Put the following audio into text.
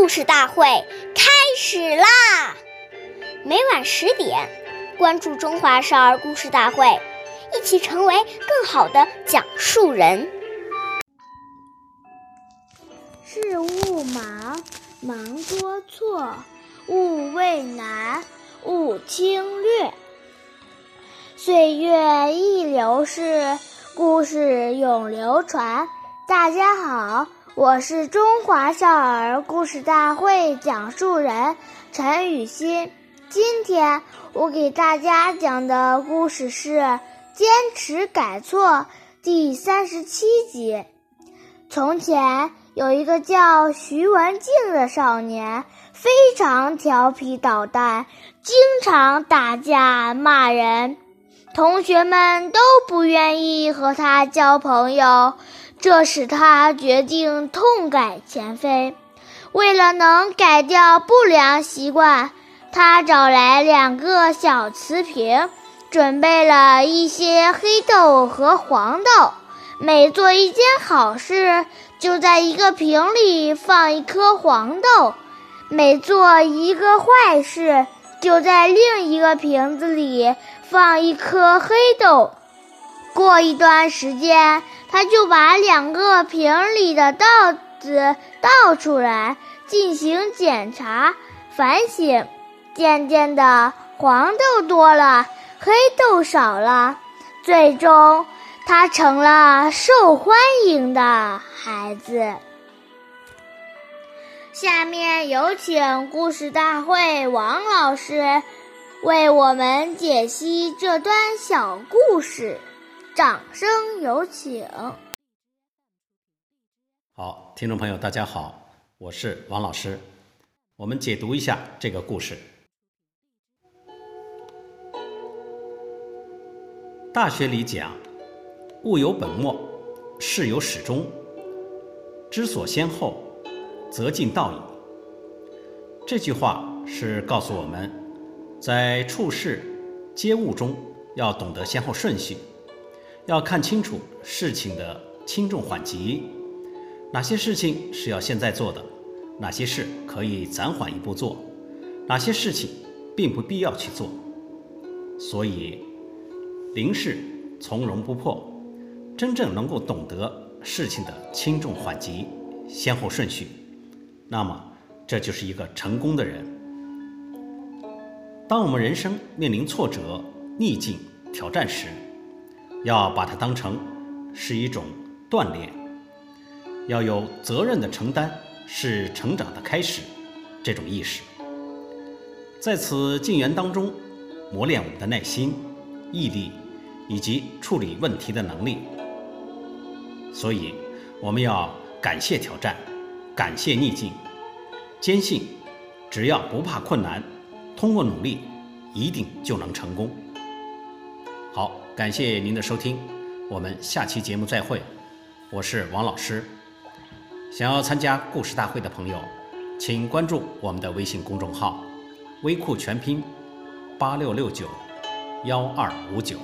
故事大会开始啦！每晚十点，关注《中华少儿故事大会》，一起成为更好的讲述人。事勿忙，忙多错；勿畏难，勿轻略。岁月易流逝，故事永流传。大家好。我是中华少儿故事大会讲述人陈雨欣。今天我给大家讲的故事是《坚持改错》第三十七集。从前有一个叫徐文静的少年，非常调皮捣蛋，经常打架骂人，同学们都不愿意和他交朋友。这使他决定痛改前非。为了能改掉不良习惯，他找来两个小瓷瓶，准备了一些黑豆和黄豆。每做一件好事，就在一个瓶里放一颗黄豆；每做一个坏事，就在另一个瓶子里放一颗黑豆。过一段时间，他就把两个瓶里的豆子倒出来进行检查、反省。渐渐的，黄豆多了，黑豆少了，最终他成了受欢迎的孩子。下面有请故事大会王老师为我们解析这段小故事。掌声有请。好，听众朋友，大家好，我是王老师。我们解读一下这个故事。大学里讲“物有本末，事有始终，知所先后，则近道矣”。这句话是告诉我们，在处事接物中要懂得先后顺序。要看清楚事情的轻重缓急，哪些事情是要现在做的，哪些事可以暂缓一步做，哪些事情并不必要去做。所以，临事从容不迫，真正能够懂得事情的轻重缓急、先后顺序，那么这就是一个成功的人。当我们人生面临挫折、逆境、挑战时，要把它当成是一种锻炼，要有责任的承担是成长的开始，这种意识，在此进园当中磨练我们的耐心、毅力以及处理问题的能力。所以，我们要感谢挑战，感谢逆境，坚信只要不怕困难，通过努力，一定就能成功。好。感谢您的收听，我们下期节目再会。我是王老师。想要参加故事大会的朋友，请关注我们的微信公众号“微库全拼八六六九幺二五九”。